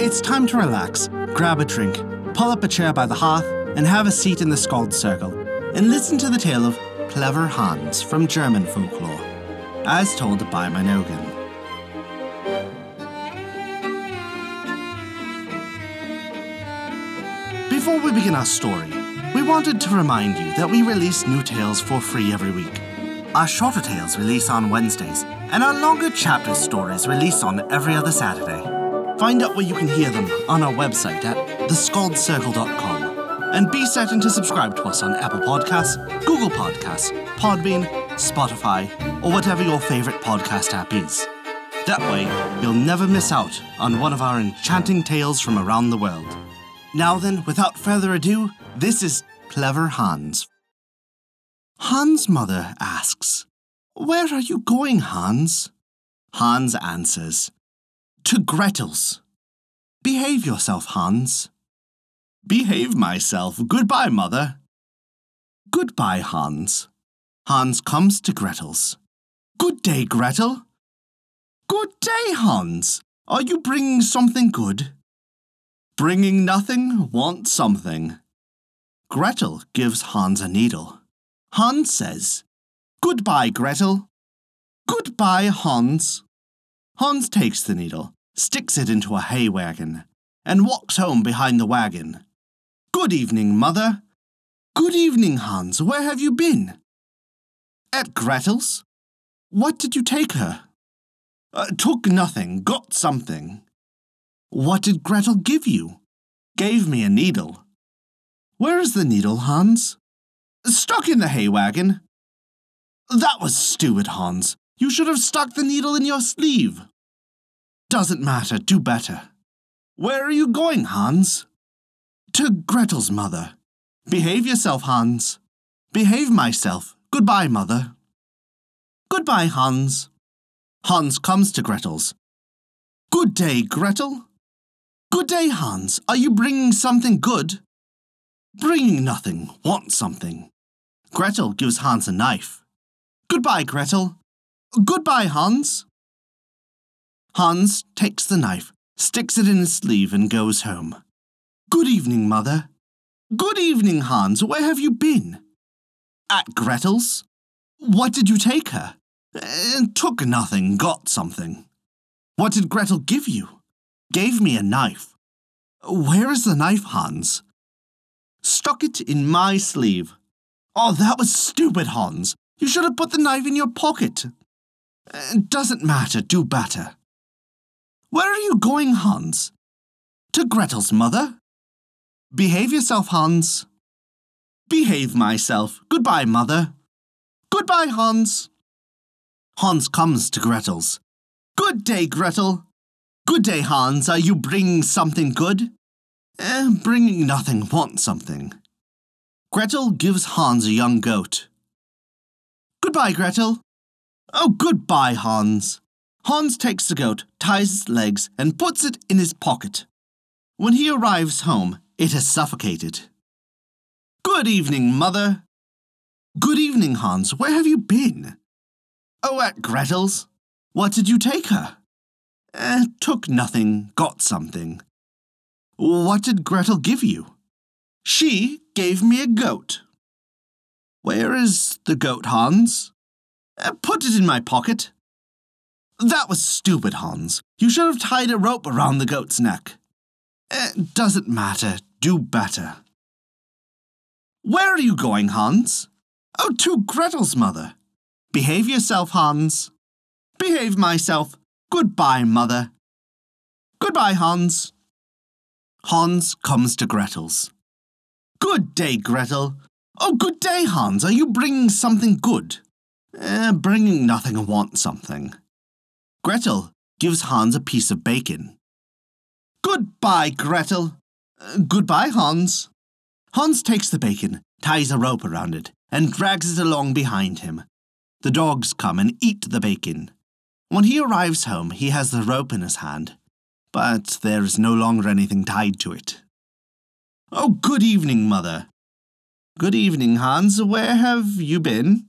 It's time to relax, grab a drink, pull up a chair by the hearth, and have a seat in the Skald Circle, and listen to the tale of Clever Hans from German folklore, as told by Mynogan. Before we begin our story, we wanted to remind you that we release new tales for free every week. Our shorter tales release on Wednesdays, and our longer chapter stories release on every other Saturday. Find out where you can hear them on our website at thescaldcircle.com. And be certain to subscribe to us on Apple Podcasts, Google Podcasts, Podbean, Spotify, or whatever your favorite podcast app is. That way, you'll never miss out on one of our enchanting tales from around the world. Now then, without further ado, this is Clever Hans. Hans' mother asks, Where are you going, Hans? Hans answers, To Gretel's. Behave yourself, Hans. Behave myself. Goodbye, mother. Goodbye, Hans. Hans comes to Gretel's. Good day, Gretel. Good day, Hans. Are you bringing something good? Bringing nothing, want something. Gretel gives Hans a needle. Hans says, Goodbye, Gretel. Goodbye, Hans. Hans takes the needle, sticks it into a hay wagon, and walks home behind the wagon. Good evening, mother. Good evening, Hans. Where have you been? At Gretel's. What did you take her? Uh, took nothing, got something. What did Gretel give you? Gave me a needle. Where is the needle, Hans? Stuck in the hay wagon. That was stupid, Hans. You should have stuck the needle in your sleeve. Doesn't matter, do better. Where are you going, Hans? To Gretel's mother. Behave yourself, Hans. Behave myself. Goodbye, mother. Goodbye, Hans. Hans comes to Gretel's. Good day, Gretel. Good day, Hans. Are you bringing something good? Bringing nothing, want something. Gretel gives Hans a knife. Goodbye, Gretel. Goodbye, Hans. Hans takes the knife, sticks it in his sleeve, and goes home. Good evening, mother. Good evening, Hans. Where have you been? At Gretel's. What did you take her? Uh, took nothing, got something. What did Gretel give you? Gave me a knife. Where is the knife, Hans? Stuck it in my sleeve. Oh, that was stupid, Hans. You should have put the knife in your pocket. Uh, doesn't matter, do better. Where are you going, Hans? To Gretel's mother? Behave yourself, Hans. Behave myself. Goodbye, mother. Goodbye, Hans. Hans comes to Gretel's. Good day, Gretel. Good day, Hans. Are you bringing something good? Eh, bringing nothing, want something. Gretel gives Hans a young goat. Goodbye, Gretel. Oh, goodbye, Hans. Hans takes the goat, ties its legs, and puts it in his pocket. When he arrives home, it has suffocated. Good evening, mother. Good evening, Hans. Where have you been? Oh, at Gretel's. What did you take her? Eh, took nothing, got something. What did Gretel give you? She gave me a goat. Where is the goat, Hans? Eh, put it in my pocket. That was stupid, Hans. You should have tied a rope around the goat's neck. It doesn't matter. Do better. Where are you going, Hans? Oh, to Gretel's mother. Behave yourself, Hans. Behave myself. Goodbye, mother. Goodbye, Hans. Hans comes to Gretel's. Good day, Gretel. Oh, good day, Hans. Are you bringing something good? Eh, bringing nothing, want something. Gretel gives Hans a piece of bacon. Goodbye, Gretel. Uh, goodbye, Hans. Hans takes the bacon, ties a rope around it, and drags it along behind him. The dogs come and eat the bacon. When he arrives home, he has the rope in his hand, but there is no longer anything tied to it. Oh, good evening, mother. Good evening, Hans. Where have you been?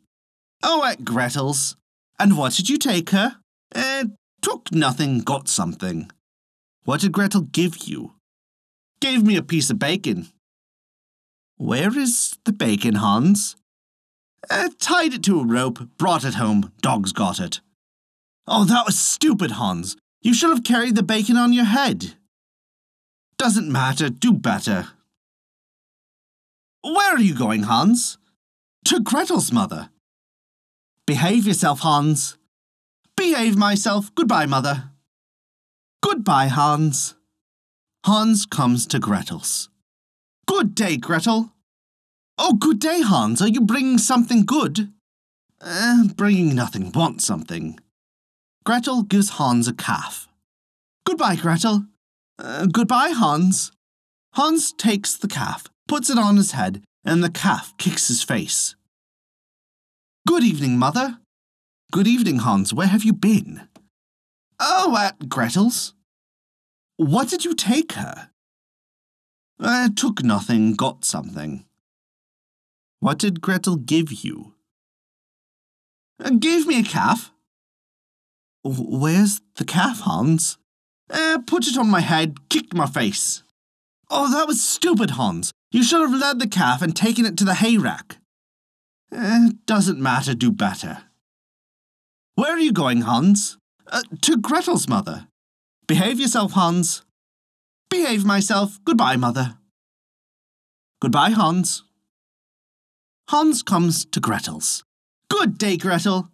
Oh, at Gretel's. And what did you take her? Eh, took nothing, got something. What did Gretel give you? Gave me a piece of bacon. Where is the bacon, Hans? Uh, tied it to a rope, brought it home, dogs got it. Oh, that was stupid, Hans. You should have carried the bacon on your head. Doesn't matter, do better. Where are you going, Hans? To Gretel's mother. Behave yourself, Hans. Behave myself. Goodbye, mother. Goodbye, Hans. Hans comes to Gretel's. Good day, Gretel. Oh, good day, Hans. Are you bringing something good? Uh, bringing nothing, want something. Gretel gives Hans a calf. Goodbye, Gretel. Uh, goodbye, Hans. Hans takes the calf, puts it on his head, and the calf kicks his face. Good evening, Mother. Good evening, Hans. Where have you been? Oh, at Gretel's. What did you take her? I took nothing, got something. What did Gretel give you? Gave me a calf. Where's the calf, Hans? Uh, put it on my head, kicked my face. Oh, that was stupid, Hans. You should have led the calf and taken it to the hay rack. Uh, doesn't matter, do better. Where are you going, Hans? Uh, to Gretel's mother. Behave yourself, Hans. Behave myself. Goodbye, mother. Goodbye, Hans. Hans comes to Gretel's. Good day, Gretel.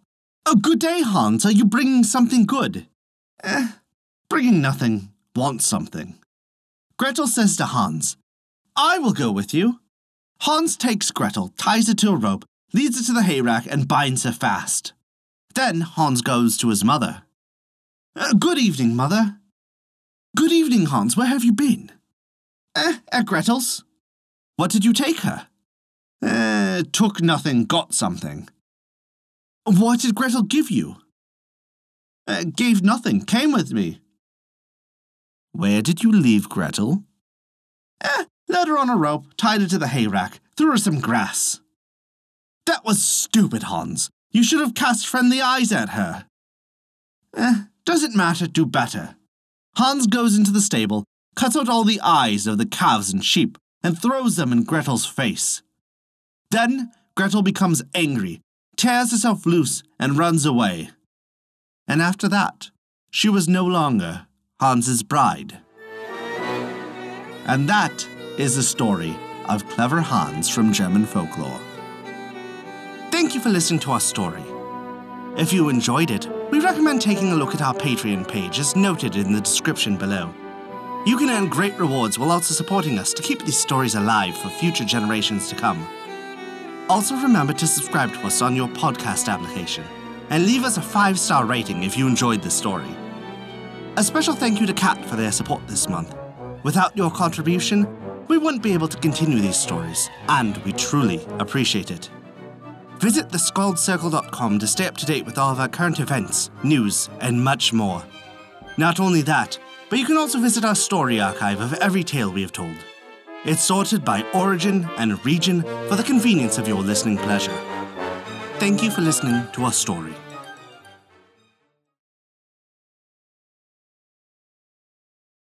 Oh, good day, Hans. Are you bringing something good? Eh, bringing nothing. Want something. Gretel says to Hans, I will go with you. Hans takes Gretel, ties her to a rope, leads her to the hayrack, and binds her fast. Then Hans goes to his mother. Uh, good evening, mother. Good evening, Hans. Where have you been? Eh, at Gretel's. What did you take her? Eh, took nothing, got something. What did Gretel give you? Uh, gave nothing, came with me. Where did you leave Gretel? Eh, led her on a rope, tied her to the hayrack, threw her some grass. That was stupid, Hans. You should have cast friendly eyes at her. Eh, doesn't matter, do better. Hans goes into the stable, cuts out all the eyes of the calves and sheep, and throws them in Gretel's face. Then Gretel becomes angry, tears herself loose, and runs away. And after that, she was no longer Hans's bride. And that is the story of Clever Hans from German folklore. Thank you for listening to our story. If you enjoyed it, we recommend taking a look at our Patreon page as noted in the description below. You can earn great rewards while also supporting us to keep these stories alive for future generations to come. Also, remember to subscribe to us on your podcast application and leave us a five star rating if you enjoyed this story. A special thank you to Cat for their support this month. Without your contribution, we wouldn't be able to continue these stories, and we truly appreciate it. Visit thescaldcircle.com to stay up to date with all of our current events, news, and much more. Not only that, but you can also visit our story archive of every tale we have told. It's sorted by origin and region for the convenience of your listening pleasure. Thank you for listening to our story.